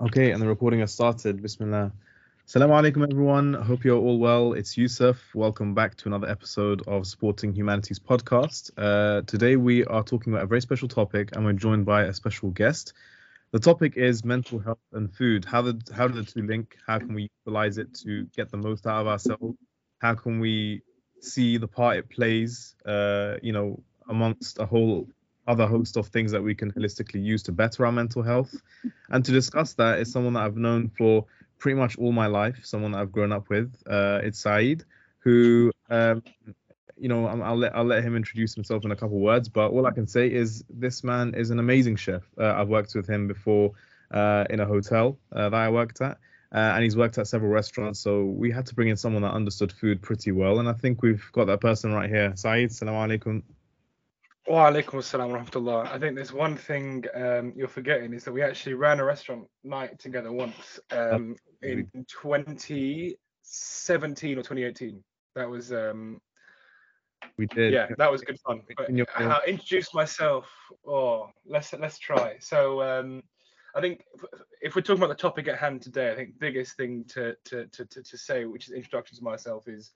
Okay, and the recording has started. Bismillah. Assalamu alaikum, everyone. Hope you're all well. It's Yusuf. Welcome back to another episode of Sporting Humanities podcast. Uh, today, we are talking about a very special topic, and we're joined by a special guest. The topic is mental health and food. How the how do the two link? How can we utilize it to get the most out of ourselves? How can we see the part it plays? Uh, you know, amongst a whole other host of things that we can holistically use to better our mental health. And to discuss that is someone that I've known for pretty much all my life, someone that I've grown up with. Uh, it's Saeed, who, um, you know, I'll let I'll let him introduce himself in a couple words. But all I can say is this man is an amazing chef. Uh, I've worked with him before uh, in a hotel uh, that I worked at. Uh, and he's worked at several restaurants, so we had to bring in someone that understood food pretty well. And I think we've got that person right here. Saeed, salam alaikum. Wa alaikum assalam wa rahmatullah. I think there's one thing um, you're forgetting is that we actually ran a restaurant night together once um, in 2017 or 2018. That was um, we did. Yeah, that was good fun. But I'll introduce myself. Oh, let's let's try. So um, I think if we're talking about the topic at hand today, I think biggest thing to to to to, to say, which is introduction to myself, is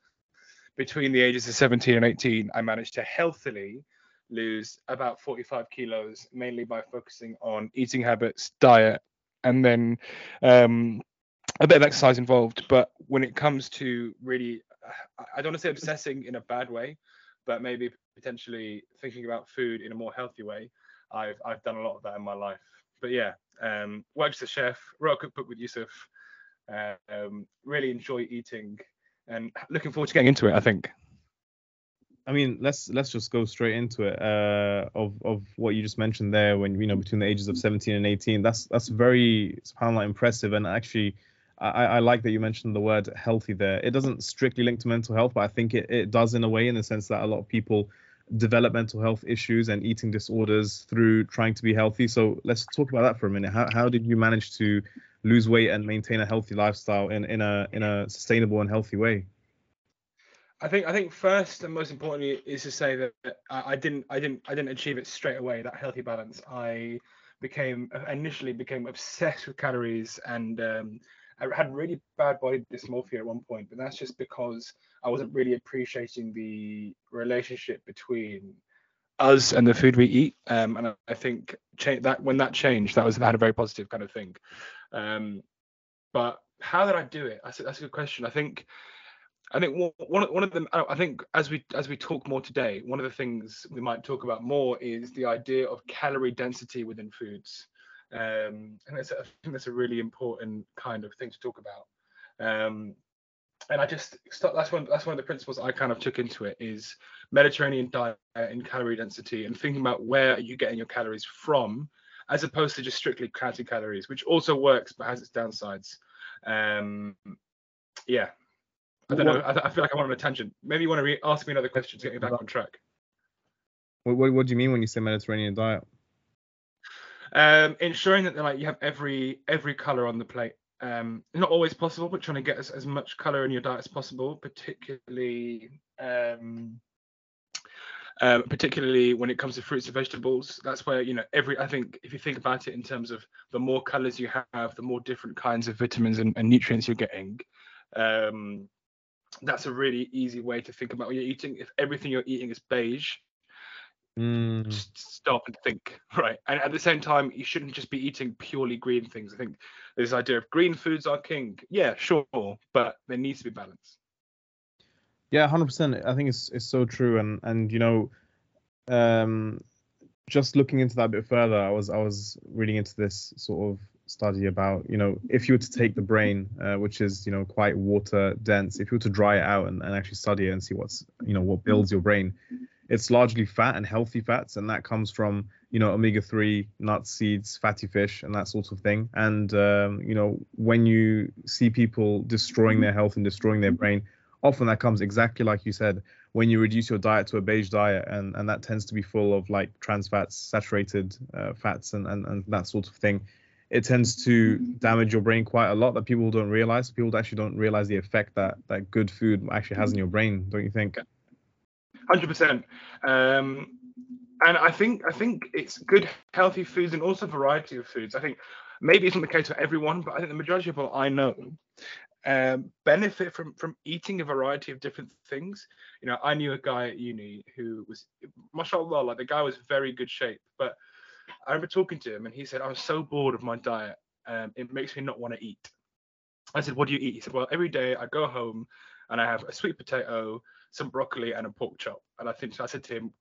between the ages of 17 and 18, I managed to healthily lose about 45 kilos, mainly by focusing on eating habits, diet, and then um, a bit of exercise involved. But when it comes to really, I don't want to say obsessing in a bad way, but maybe potentially thinking about food in a more healthy way, I've I've done a lot of that in my life. But yeah, um, as a chef, wrote a cookbook with Yusuf. Um, really enjoy eating, and looking forward to getting into it. I think. I mean, let's let's just go straight into it. Uh, of of what you just mentioned there, when you know between the ages of 17 and 18, that's that's very subhanallah impressive. And actually, I, I like that you mentioned the word healthy there. It doesn't strictly link to mental health, but I think it, it does in a way, in the sense that a lot of people develop mental health issues and eating disorders through trying to be healthy. So let's talk about that for a minute. How how did you manage to lose weight and maintain a healthy lifestyle in in a in a sustainable and healthy way? I think I think first and most importantly is to say that I, I didn't I didn't I didn't achieve it straight away that healthy balance. I became initially became obsessed with calories and um, I had really bad body dysmorphia at one point, but that's just because I wasn't really appreciating the relationship between us and the food we eat. Um, and I think cha- that when that changed, that was had a very positive kind of thing. Um, but how did I do it? That's, that's a good question. I think I think one one of them. I think as we as we talk more today, one of the things we might talk about more is the idea of calorie density within foods, um, and I think that's a really important kind of thing to talk about. Um, and I just that's one that's one of the principles I kind of took into it is Mediterranean diet and calorie density and thinking about where are you getting your calories from, as opposed to just strictly counting calories, which also works but has its downsides. Um, yeah, I don't know. I, I, feel like I'm on a tangent. Maybe you want to re- ask me another question to get me back on track. What, what, what do you mean when you say Mediterranean diet? Um, ensuring that like you have every every color on the plate. Um, not always possible, but trying to get as, as much color in your diet as possible, particularly um, um, particularly when it comes to fruits and vegetables. That's where you know every. I think if you think about it in terms of the more colors you have, the more different kinds of vitamins and, and nutrients you're getting. Um, that's a really easy way to think about what you're eating. If everything you're eating is beige, mm. stop and think, right? And at the same time, you shouldn't just be eating purely green things. I think this idea of green foods are king. Yeah, sure, but there needs to be balance. Yeah, hundred percent. I think it's it's so true, and and you know, um, just looking into that a bit further, I was I was reading into this sort of study about you know if you were to take the brain uh, which is you know quite water dense if you were to dry it out and, and actually study it and see what's you know what builds your brain it's largely fat and healthy fats and that comes from you know omega-3 nuts seeds fatty fish and that sort of thing. And um, you know when you see people destroying their health and destroying their brain often that comes exactly like you said when you reduce your diet to a beige diet and and that tends to be full of like trans fats saturated uh, fats and, and and that sort of thing it tends to damage your brain quite a lot that people don't realize. People actually don't realize the effect that that good food actually has in your brain, don't you think? Hundred um, percent. and I think I think it's good healthy foods and also variety of foods. I think maybe it's not the case for everyone, but I think the majority of people I know um, benefit from from eating a variety of different things. You know, I knew a guy at uni who was, mashallah, like the guy was very good shape, but I remember talking to him and he said, I'm so bored of my diet. Um, it makes me not want to eat. I said, What do you eat? He said, Well, every day I go home and I have a sweet potato, some broccoli, and a pork chop. And I think so I said to him,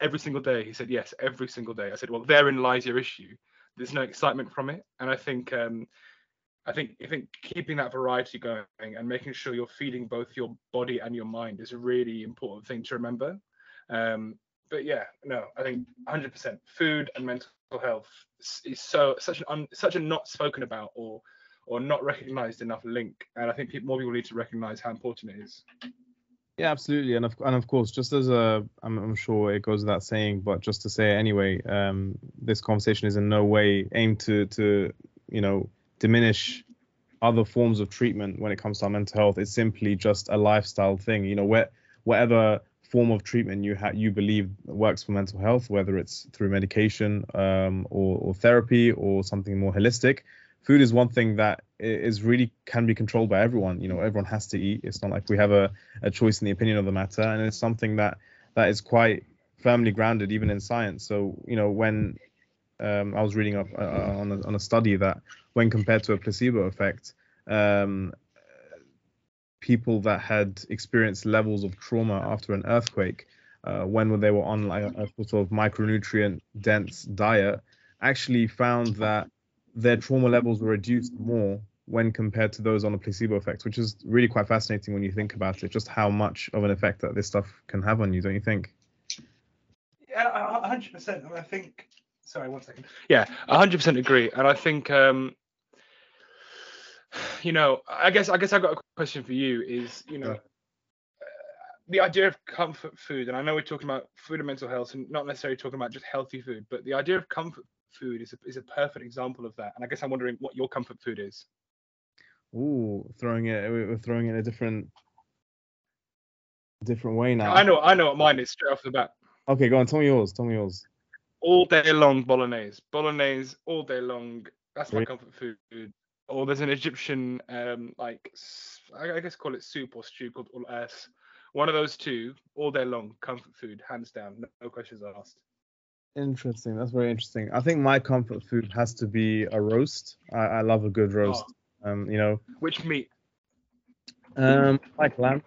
Every single day? He said, Yes, every single day. I said, Well, therein lies your issue. There's no excitement from it. And I think um, I think I think keeping that variety going and making sure you're feeding both your body and your mind is a really important thing to remember. Um, but yeah, no, I think 100% food and mental health is so such an un, such a not spoken about or or not recognized enough link, and I think people, more people need to recognize how important it is. Yeah, absolutely, and of and of course, just as a, I'm, I'm sure it goes without saying, but just to say anyway, um, this conversation is in no way aimed to to you know diminish other forms of treatment when it comes to our mental health. It's simply just a lifestyle thing. You know, where, whatever form of treatment you ha- you believe works for mental health, whether it's through medication um, or, or therapy or something more holistic, food is one thing that is really can be controlled by everyone. You know, everyone has to eat. It's not like we have a, a choice in the opinion of the matter, and it's something that that is quite firmly grounded even in science. So you know, when um, I was reading up uh, on, a, on a study that when compared to a placebo effect, um, people that had experienced levels of trauma after an earthquake, uh, when they were on like a, a sort of micronutrient dense diet, actually found that their trauma levels were reduced more when compared to those on a placebo effect, which is really quite fascinating when you think about it, just how much of an effect that this stuff can have on you, don't you think? Yeah, hundred percent. I think sorry, one second. Yeah, 100% agree. And I think, um, you know, I guess I guess I've got a question for you. Is you know, uh, the idea of comfort food, and I know we're talking about food and mental health, and not necessarily talking about just healthy food, but the idea of comfort food is a, is a perfect example of that. And I guess I'm wondering what your comfort food is. Ooh, throwing it, we're throwing it a different different way now. I know, I know what mine is straight off the bat. Okay, go on. Tell me yours. Tell me yours all day long bolognese. Bolognese all day long. That's my comfort food. Or there's an Egyptian um like I guess call it soup or stew called ul-as. One of those two all day long comfort food, hands down, no, questions asked. Interesting. That's very interesting. I think my comfort food has to be a roast. I, I love a good roast. Oh. Um, you know. Which meat? Um, like lamb.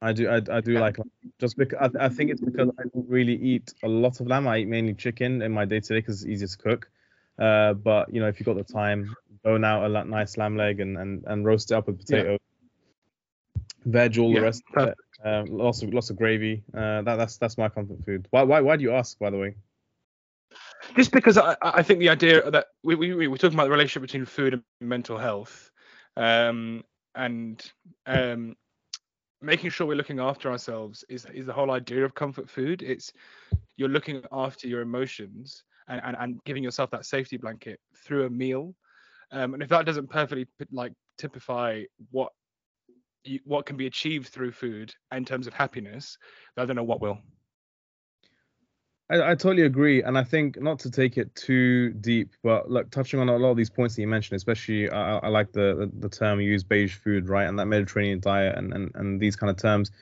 I do. I, I do like lamb. Just because I, I, think it's because I don't really eat a lot of lamb. I eat mainly chicken in my day to day because it's easier to cook. Uh, but you know, if you've got the time, bone out a nice lamb leg and, and, and roast it up with potato, yeah. veg, all yeah, the rest of it. Uh, lots of lots of gravy. Uh, that, that's that's my comfort food. Why why why do you ask? By the way. Just because I, I think the idea that we, we, we we're talking about the relationship between food and mental health, um, and um, making sure we're looking after ourselves is is the whole idea of comfort food. It's you're looking after your emotions and, and, and giving yourself that safety blanket through a meal. Um, and if that doesn't perfectly like typify what you, what can be achieved through food in terms of happiness, I don't know what will. I, I, totally agree, and I think not to take it too deep, but look, touching on a lot of these points that you mentioned, especially I, I like the, the, term you use, beige food, right, and that Mediterranean diet, and and, and these kind of terms.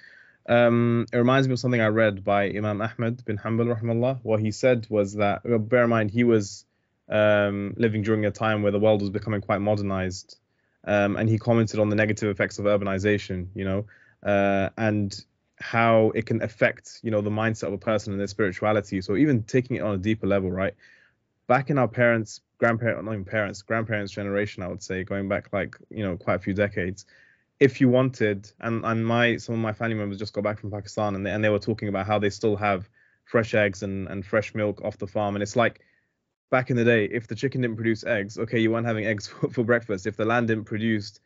Um, it reminds me of something I read by Imam Ahmed bin Hanbal, rahmallah. What he said was that, bear in mind, he was um, living during a time where the world was becoming quite modernized, um, and he commented on the negative effects of urbanization, you know, uh, and how it can affect you know the mindset of a person and their spirituality. So even taking it on a deeper level right? Back in our parents grandparents not even parents grandparents generation i would say going back like you know quite a few decades if you wanted and and my some of my family members just got back from pakistan and they, and they were talking about how they still have fresh eggs and and fresh milk off the farm. And it's like back in the day if the chicken didn't produce eggs okay you weren't having eggs for, for breakfast if the land didn't produce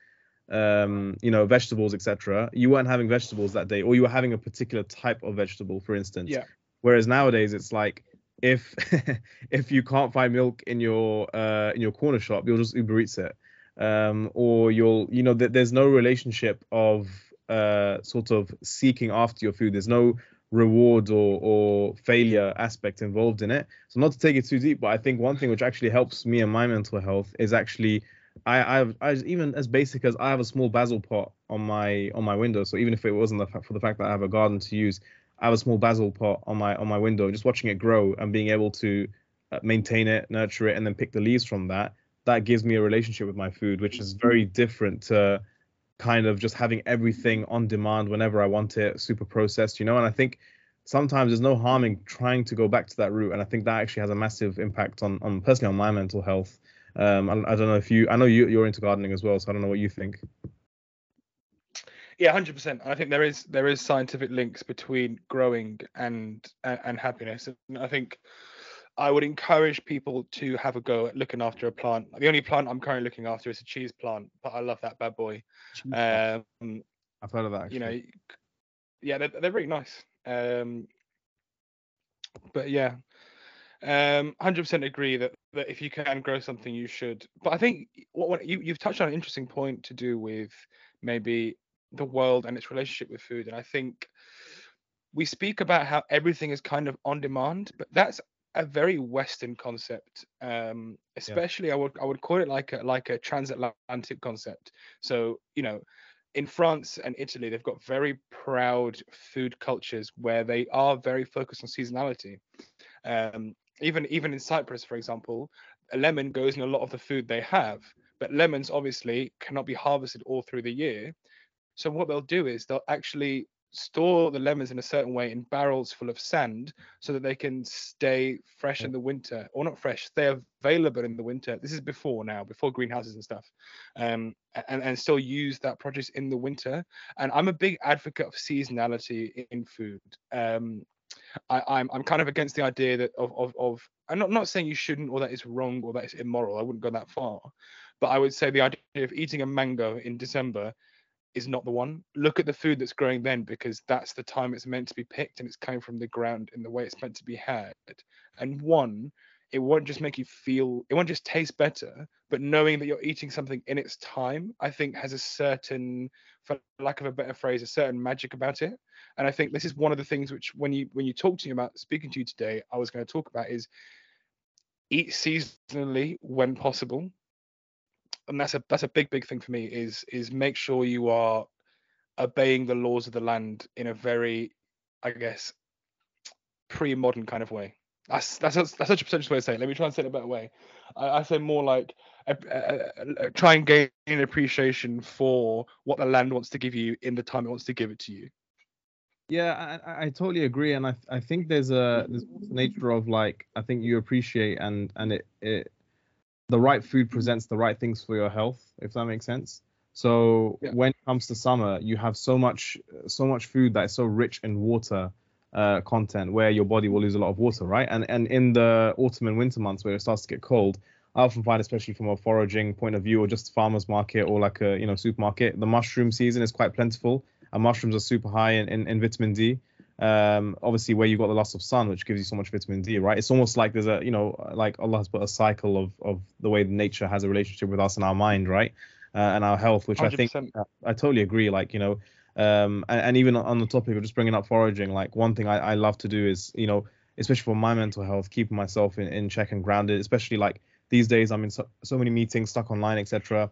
um, you know, vegetables, etc., you weren't having vegetables that day, or you were having a particular type of vegetable, for instance. Yeah. Whereas nowadays, it's like if if you can't find milk in your uh, in your corner shop, you'll just Uber Eats it, um, or you'll you know th- there's no relationship of uh, sort of seeking after your food. There's no reward or or failure aspect involved in it. So not to take it too deep, but I think one thing which actually helps me and my mental health is actually I I've I even as basic as I have a small basil pot on my on my window. So even if it wasn't the, for the fact that I have a garden to use, I have a small basil pot on my on my window. Just watching it grow and being able to uh, maintain it, nurture it, and then pick the leaves from that. That gives me a relationship with my food, which is very different to kind of just having everything on demand whenever I want it, super processed, you know. And I think sometimes there's no harm in trying to go back to that route, and I think that actually has a massive impact on, on personally on my mental health. Um, I, I don't know if you, I know you, you're into gardening as well, so I don't know what you think. Yeah, hundred percent. I think there is there is scientific links between growing and and, and happiness, and I think I would encourage people to have a go at looking after a plant. The only plant I'm currently looking after is a cheese plant, but I love that bad boy. Um, I've heard of that. Actually. You know, yeah, they're, they're really nice. Um, but yeah, um, 100% agree that, that if you can grow something, you should. But I think what, what you, you've touched on an interesting point to do with maybe the world and its relationship with food. And I think we speak about how everything is kind of on demand, but that's a very Western concept. Um, especially, yeah. I would I would call it like a like a transatlantic concept. So you know, in France and Italy, they've got very proud food cultures where they are very focused on seasonality. Um, even even in Cyprus, for example, a lemon goes in a lot of the food they have, but lemons obviously cannot be harvested all through the year. So what they'll do is they'll actually store the lemons in a certain way in barrels full of sand so that they can stay fresh in the winter or not fresh they're available in the winter. This is before now before greenhouses and stuff. Um, and, and still use that produce in the winter. And i'm a big advocate of seasonality in food. Um, I, I'm I'm kind of against the idea that of of, of I'm not, not saying you shouldn't or that it's wrong or that it's immoral. I wouldn't go that far. But I would say the idea of eating a mango in December is not the one. Look at the food that's growing then because that's the time it's meant to be picked and it's coming from the ground in the way it's meant to be had. And one, it won't just make you feel, it won't just taste better, but knowing that you're eating something in its time, I think has a certain, for lack of a better phrase, a certain magic about it. And I think this is one of the things which, when you when you talk to me about speaking to you today, I was going to talk about is eat seasonally when possible and that's a that's a big big thing for me is is make sure you are obeying the laws of the land in a very i guess pre-modern kind of way. That's that's that's such a potential way to say it. Let me try and say it a better way. I, I say more like a, a, a, try and gain an appreciation for what the land wants to give you in the time it wants to give it to you. Yeah, I, I totally agree, and I I think there's a there's nature of like I think you appreciate and and it it the right food presents the right things for your health, if that makes sense. So yeah. when it comes to summer, you have so much so much food that is so rich in water uh, content where your body will lose a lot of water, right? And and in the autumn and winter months where it starts to get cold, I often find, especially from a foraging point of view or just farmers market or like a you know supermarket, the mushroom season is quite plentiful, and mushrooms are super high in, in, in vitamin D um, obviously where you've got the loss of sun, which gives you so much vitamin D, right? It's almost like there's a, you know, like Allah has put a cycle of of the way nature has a relationship with us and our mind, right, uh, and our health, which 100%. I think uh, I totally agree. Like, you know, um, and, and, even on the topic of just bringing up foraging, like one thing I, I love to do is, you know, especially for my mental health, keeping myself in, in check and grounded, especially like these days I'm in so, so many meetings, stuck online, etc.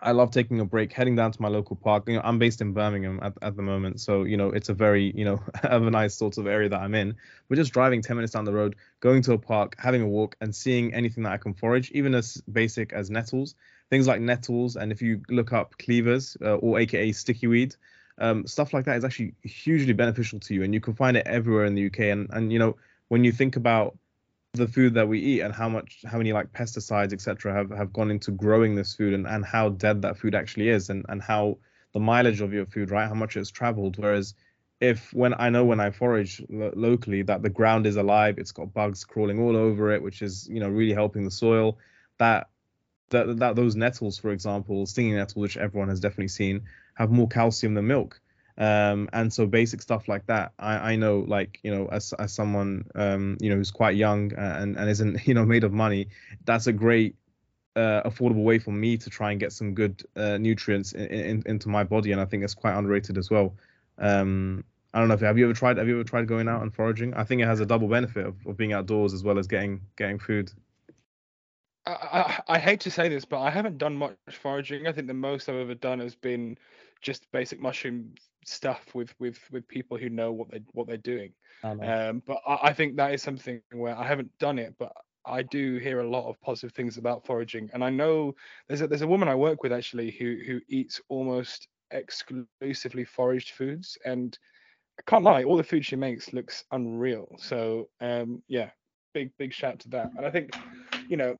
I love taking a break, heading down to my local park. You know, I'm based in Birmingham at, at the moment, so you know it's a very you know urbanized sort of area that I'm in. We're just driving 10 minutes down the road, going to a park, having a walk, and seeing anything that I can forage, even as basic as nettles, things like nettles, and if you look up cleavers uh, or AKA sticky weed, um, stuff like that is actually hugely beneficial to you, and you can find it everywhere in the UK. And and you know when you think about the food that we eat and how much how many like pesticides etc have have gone into growing this food and and how dead that food actually is and and how the mileage of your food right how much it's traveled. Whereas if when i know when i forage lo- locally that the ground is alive it's got bugs crawling all over it which is you know really helping the soil that that, that those nettles for example stinging nettles which everyone has definitely seen have more calcium than milk um, and so basic stuff like that I, I know like you know as, as someone um, you know who's quite young and, and isn't you know made of money that's a great uh, affordable way for me to try and get some good uh, nutrients in, in, into my body and i think it's quite underrated as well um, I don't know if have you ever tried have you ever tried going out and foraging? I think it has a double benefit of, of being outdoors as well as getting getting food. I, I, I hate to say this, but I haven't done much foraging. I think the most I've ever done has been just basic mushroom stuff with with with people who know what they what they're doing. Um, but I, I think that is something where I haven't done it, but I do hear a lot of positive things about foraging, and I know there's a there's a woman I work with actually who who eats almost exclusively foraged foods, and I can't lie, all the food she makes looks unreal. So um, yeah, big big shout to that. And I think you know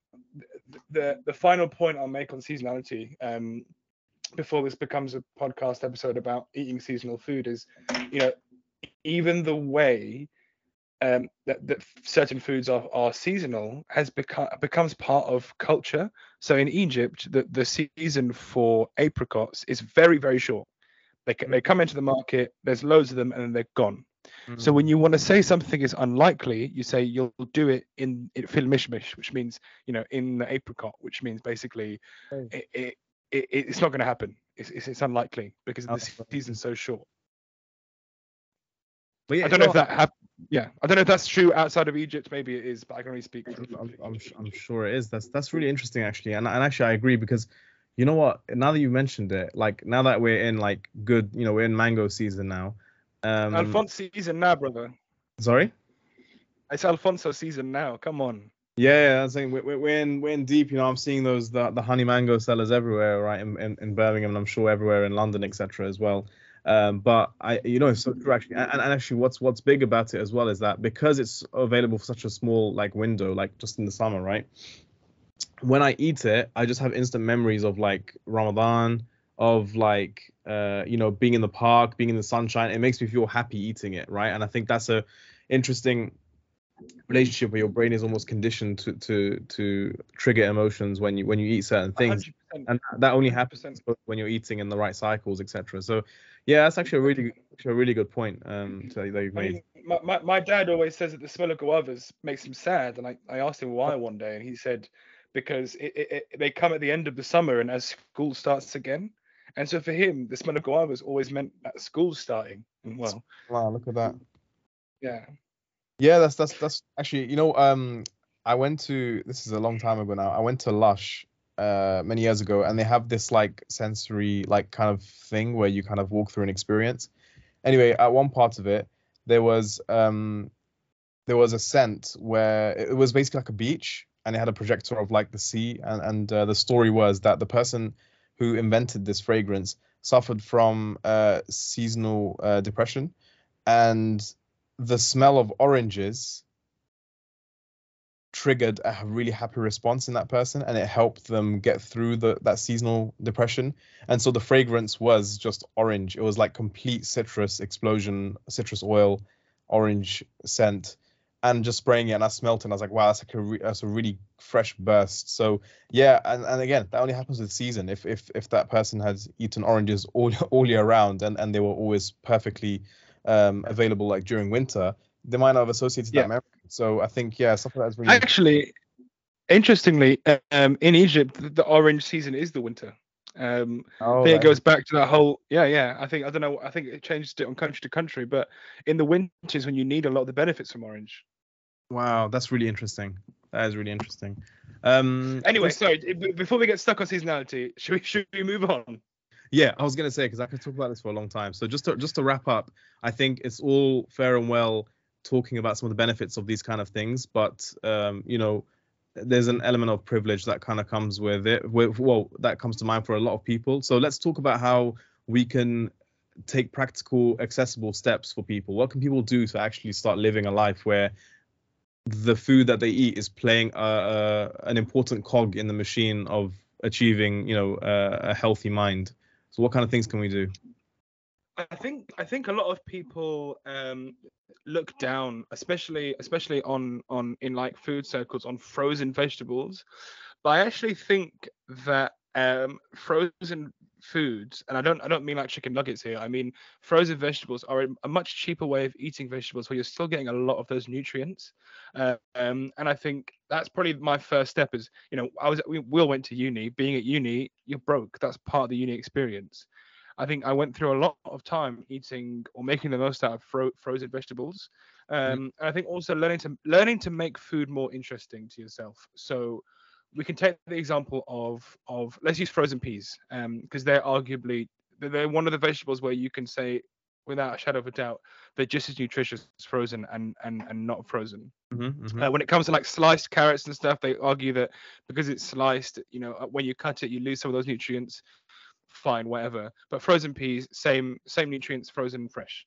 the the final point I'll make on seasonality um, before this becomes a podcast episode about eating seasonal food is you know even the way um, that, that certain foods are, are seasonal has become becomes part of culture. So in Egypt, the, the season for apricots is very very short. They they come into the market, there's loads of them, and then they're gone. Mm-hmm. So when you want to say something is unlikely, you say you'll do it in, in fil mishmish, which means you know in the apricot, which means basically it, it, it, it's not going to happen. It's, it's, it's unlikely because the season's so short. Yeah, I don't know if that hap- yeah, I don't know if that's true outside of Egypt. Maybe it is, but I can only speak. I'm, I'm, I'm, I'm, sure it is. That's that's really interesting actually, and and actually I agree because you know what? Now that you mentioned it, like now that we're in like good, you know, we're in mango season now. Um, Alphonso season now, brother. Sorry. It's Alphonso season now. Come on. Yeah, yeah, I'm saying we're, we're in we're in deep. You know, I'm seeing those the, the honey mango sellers everywhere, right? In, in, in Birmingham, and I'm sure everywhere in London, etc. as well. Um, but I, you know, it's so true actually. And, and actually, what's what's big about it as well is that because it's available for such a small like window, like just in the summer, right? When I eat it, I just have instant memories of like Ramadan, of like uh, you know, being in the park, being in the sunshine. It makes me feel happy eating it, right? And I think that's a interesting relationship where your brain is almost conditioned to to to trigger emotions when you when you eat certain things. 100%. and that only happens when you're eating in the right cycles etc so yeah that's actually a really actually a really good point um that you've made I mean, my, my, my dad always says that the smell of guavas makes him sad and i, I asked him why one day and he said because it, it, it, they come at the end of the summer and as school starts again. And so for him the smell of guavas always meant that school's starting well wow look at that. Yeah yeah, that's that's that's actually you know um I went to this is a long time ago now. I went to Lush uh many years ago and they have this like sensory like kind of thing where you kind of walk through an experience. Anyway, at one part of it there was um there was a scent where it was basically like a beach and it had a projector of like the sea and and uh, the story was that the person who invented this fragrance suffered from uh, seasonal uh, depression and the smell of oranges triggered a really happy response in that person and it helped them get through the that seasonal depression. And so the fragrance was just orange. It was like complete citrus explosion citrus oil orange scent and just spraying it and I smelt it and I was like wow that's like a re- that's a really fresh burst. So yeah and, and again that only happens with season. If if if that person has eaten oranges all all year round and and they were always perfectly um, available like during winter, they might not have associated yeah. that memory. So I think yeah, something that's really actually interestingly um, in Egypt the orange season is the winter. Um, oh, I think it goes back to that whole yeah yeah. I think I don't know. I think it changed it on country to country, but in the winters when you need a lot of the benefits from orange. Wow, that's really interesting. That is really interesting. Um, anyway, sorry. Before we get stuck on seasonality, should we should we move on? Yeah, I was gonna say because I could talk about this for a long time. So just to just to wrap up, I think it's all fair and well talking about some of the benefits of these kind of things, but um, you know, there's an element of privilege that kind of comes with it. With, well, that comes to mind for a lot of people. So let's talk about how we can take practical, accessible steps for people. What can people do to actually start living a life where the food that they eat is playing a, a, an important cog in the machine of achieving, you know, a, a healthy mind? So what kind of things can we do? I think I think a lot of people um, look down, especially especially on on in like food circles on frozen vegetables. But I actually think that um, frozen foods, and I don't I don't mean like chicken nuggets here. I mean frozen vegetables are a, much cheaper way of eating vegetables where you're still getting a lot of those nutrients. Uh, um, and I think that's probably my first step. Is you know I was we all went to uni. Being at uni, you're broke. That's part of the uni experience. I think I went through a lot of time eating or making the most out of fro- frozen vegetables. Mm-hmm. Um, and I think also learning to learning to make food more interesting to yourself. So we can take the example of of let's use frozen peas because they're arguably they're- one of the vegetables where you can say without a shadow of a doubt they're just as nutritious as frozen and and and not frozen. Mhm, mhm. Uh, when it comes to like sliced carrots and stuff, they argue that because it's sliced, you know, uh, when you cut it, you lose some of those nutrients. Fine, whatever. But frozen peas, same same nutrients, frozen and fresh.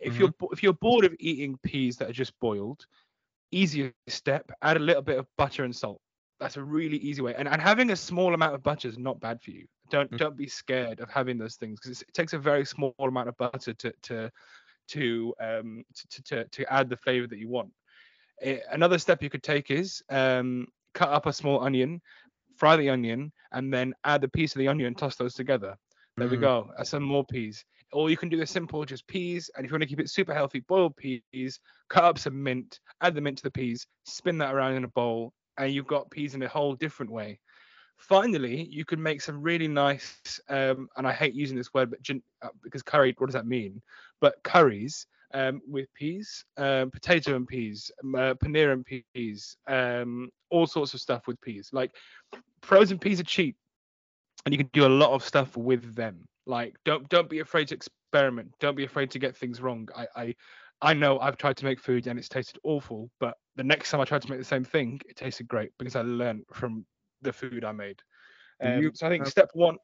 If you're if you're bored of eating peas that are just boiled, easier step: add a little bit of butter and salt. That's a really easy way. And and having a small amount of butter is not bad for you. Don't Mm. don't be scared of having those things because it takes a very small amount of butter to to to um to to, to add the flavor that you want. Eh, another step you could take is um, cut up a small onion, fry the onion, and then add the piece of the onion, and toss those together. There we Mm. go. That's some more peas. Or you can do the simple, just peas. And if you want to keep it super healthy, boiled peas, cut up some mint, add the mint to the peas, spin that around in a bowl, and you've got peas in a whole different way. Finally, you can make some really nice, um, and I hate using this word, but gen- uh, because curry, what does that mean? But curries um, with peas, um, potato and peas, um, uh, paneer and peas, um, all sorts of stuff with peas. Like frozen peas are cheap, and you can do a lot of stuff with them. Like don't don't be afraid to experiment. Don't be afraid to get things wrong. I I, I know I've tried to make food and it's tasted awful, but the next time I tried to make the same thing, it tasted great because I learned from the food I made. Um, you so I think have- step one.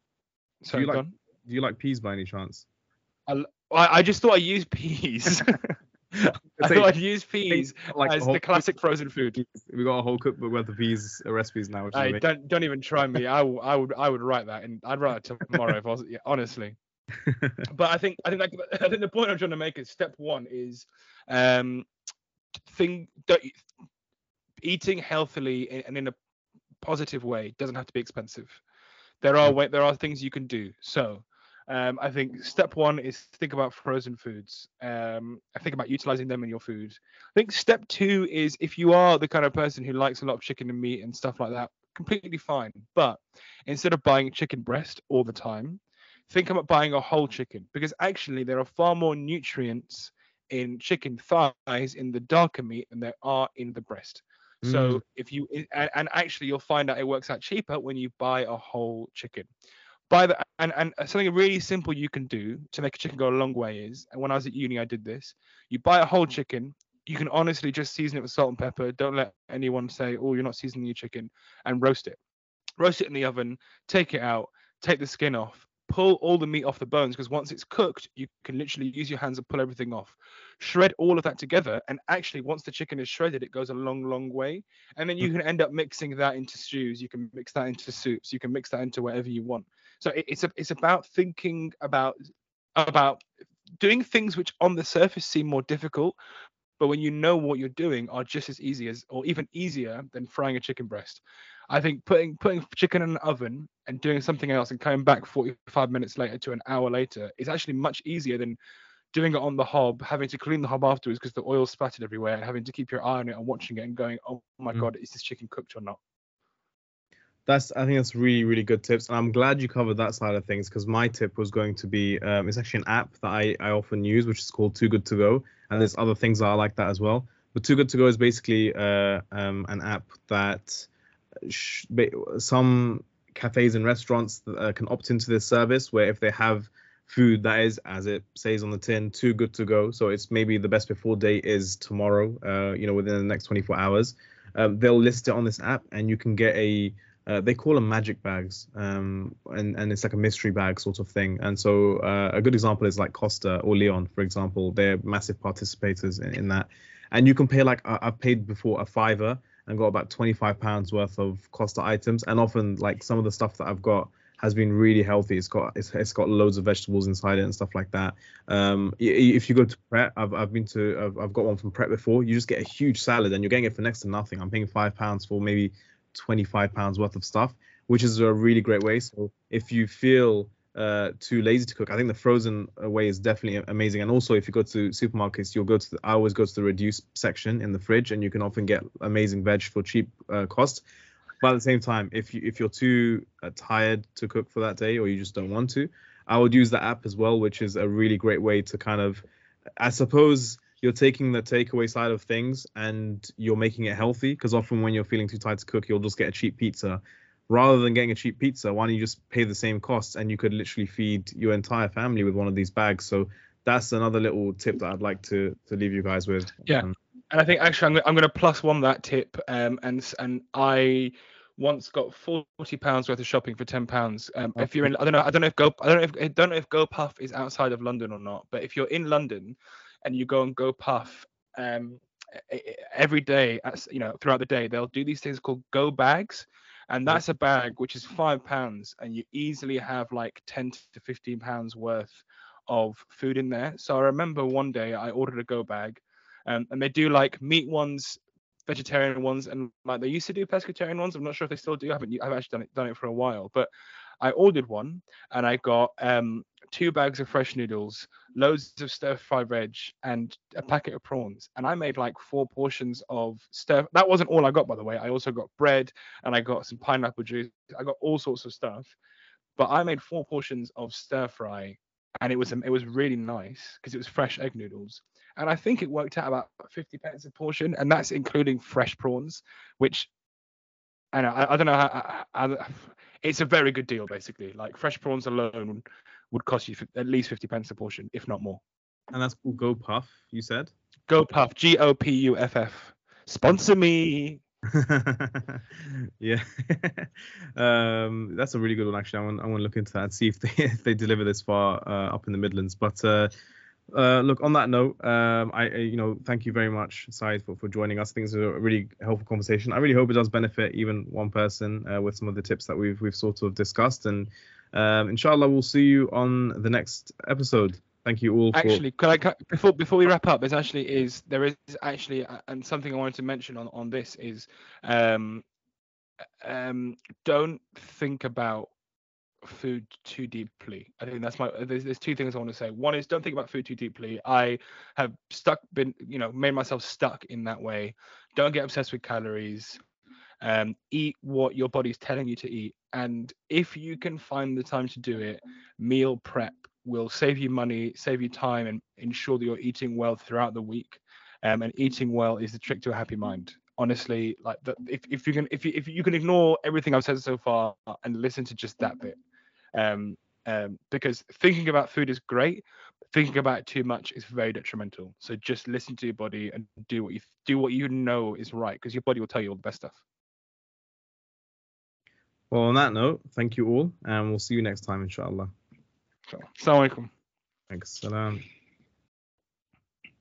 Sorry, like- go. Do you like peas by any chance? I, I just thought I used peas. I thought I'd use peas like as the classic frozen food. We got a whole cookbook worth of peas uh, recipes now. Which amazing. don't don't even try me. I, w- I would I would write that and I'd write it tomorrow if I was yeah, honestly. But I think I think like, I think the point I'm trying to make is step one is um thing don't, eating healthily and and in a positive way doesn't have to be expensive. There are way, there are things you can do. So um, I think step one is think about frozen foods. Um, I think about utilizing them in your food. I think step two is if you are the kind of person who likes a lot of chicken and meat and stuff like that, completely fine. But instead of buying chicken breast all the time, think about buying a whole chicken because actually there are far more nutrients in chicken thighs in the darker meat than there are in the breast. So mm. if you and, and actually you'll find out it works out cheaper when you buy a whole chicken. Buy the and and uh, something really simple you can do to make a chicken go a long way is, and when I was at uni I did this. You buy a whole chicken. You can honestly just season it with salt and pepper. Don't let anyone say, "Oh, you're not seasoning your chicken," and roast it. Roast it in the oven. Take it out. Take the skin off. Pull all the meat off the bones because once it's cooked, you can literally use your hands and pull everything off. Shred all of that together, and actually, once the chicken is shredded, it goes a long, long way. And then you mm. can end up mixing that into stews. You can mix that into soups. You can mix that into whatever you want. So it, it's a, it's about thinking about about doing things which on the surface seem more difficult, but when you know what you're doing, are just as easy as, or even easier than frying a chicken breast. I think putting putting chicken in an oven and doing something else and coming back 45 minutes later to an hour later is actually much easier than doing it on the hob, having to clean the hob afterwards because the oil splattered everywhere, and having to keep your eye on it and watching it and going, "Oh my Mm. god, is this chicken cooked or not?" That's I think that's really really good tips, and I'm glad you covered that side of things because my tip was going to be um, it's actually an app that I, I often use, which is called Too Good to Go, and there's other things that are like that as well. But Too Good to Go is basically uh, um, an app that some cafes and restaurants uh, can opt into this service where if they have food that is, as it says on the tin, too good to go, so it's maybe the best before date is tomorrow, uh, you know, within the next 24 hours, um, they'll list it on this app, and you can get a uh, they call them magic bags, um, and and it's like a mystery bag sort of thing. And so uh, a good example is like Costa or Leon, for example. They're massive participators in, in that, and you can pay like I've paid before a fiver and got about 25 pounds worth of Costa items, and often like some of the stuff that I've got has been really healthy. It's got it's, it's got loads of vegetables inside it and stuff like that. Um, if you go to Pret, I've I've been to I've, I've got one from Pret before. You just get a huge salad and you're getting it for next to nothing. I'm paying five pounds for maybe 25 pounds worth of stuff, which is a really great way. So if you feel uh, too lazy to cook, I think the frozen way is definitely amazing. And also, if you go to supermarkets, you'll go to the, I always go to the reduced section in the fridge, and you can often get amazing veg for cheap uh, cost. But at the same time, if you if you're too uh, tired to cook for that day or you just don't want to, I would use the app as well, which is a really great way to kind of, I suppose you're taking the takeaway side of things and you're making it healthy because often when you're feeling too tired to cook, you'll just get a cheap pizza. Rather than getting a cheap pizza, why don't you just pay the same costs and you could literally feed your entire family with one of these bags? So that's another little tip that I'd like to to leave you guys with. Yeah, um, and I think actually I'm, I'm going to plus one that tip. Um, and and I once got forty pounds worth of shopping for ten pounds. Um, if you're in, I don't know, I don't know if Go, I don't know if I don't know if GoPuff is outside of London or not. But if you're in London and you go on GoPuff, um, every day, as you know, throughout the day, they'll do these things called Go bags, and that's a bag which is five pounds, and you easily have like ten to fifteen pounds worth of food in there. So I remember one day I ordered a Go bag, um, and they do like meat ones, vegetarian ones, and like they used to do pescatarian ones. I'm not sure if they still do. I haven't. I've actually done it done it for a while, but I ordered one and I got um, two bags of fresh noodles, loads of stir fry veg, and a packet of prawns. And I made like four portions of stir. That wasn't all I got, by the way. I also got bread and I got some pineapple juice. I got all sorts of stuff. But I made four portions of stir fry, and it was it was really nice because it was fresh egg noodles. And I think it worked out about 50 pence a portion, and that's including fresh prawns, which I I, I don't know how, how, how it's a very good deal basically. Like fresh prawns alone would cost you at least 50 pence a portion, if not more. And that's called Go Puff, you said? Go Puff, G O P U F F. Sponsor me. yeah, um, that's a really good one. Actually, I want I want to look into that and see if they if they deliver this far uh, up in the Midlands. But uh, uh, look, on that note, um, I, you know, thank you very much, Saeed, for, for joining us. I think it's a really helpful conversation. I really hope it does benefit even one person uh, with some of the tips that we've we've sort of discussed. And um, inshallah, we'll see you on the next episode. Thank you all. For... Actually, could I before before we wrap up? There's actually is there is actually uh, and something I wanted to mention on on this is um um don't think about food too deeply. I think that's my. There's, there's two things I want to say. One is don't think about food too deeply. I have stuck, been, you know, made myself stuck in that way. Don't get obsessed with calories. Um, eat what your body's telling you to eat, and if you can find the time to do it, meal prep will save you money, save you time, and ensure that you're eating well throughout the week. Um, and eating well is the trick to a happy mind honestly like the, if, if you can if you, if you can ignore everything i've said so far and listen to just that bit um, um, because thinking about food is great. Thinking about it too much is very detrimental. So just listen to your body and do what you do what you know is right, because your body will tell you all the best stuff. Well, on that note, thank you all, and we'll see you next time, inshallah. Assalamu alaikum. Thanks. Salam.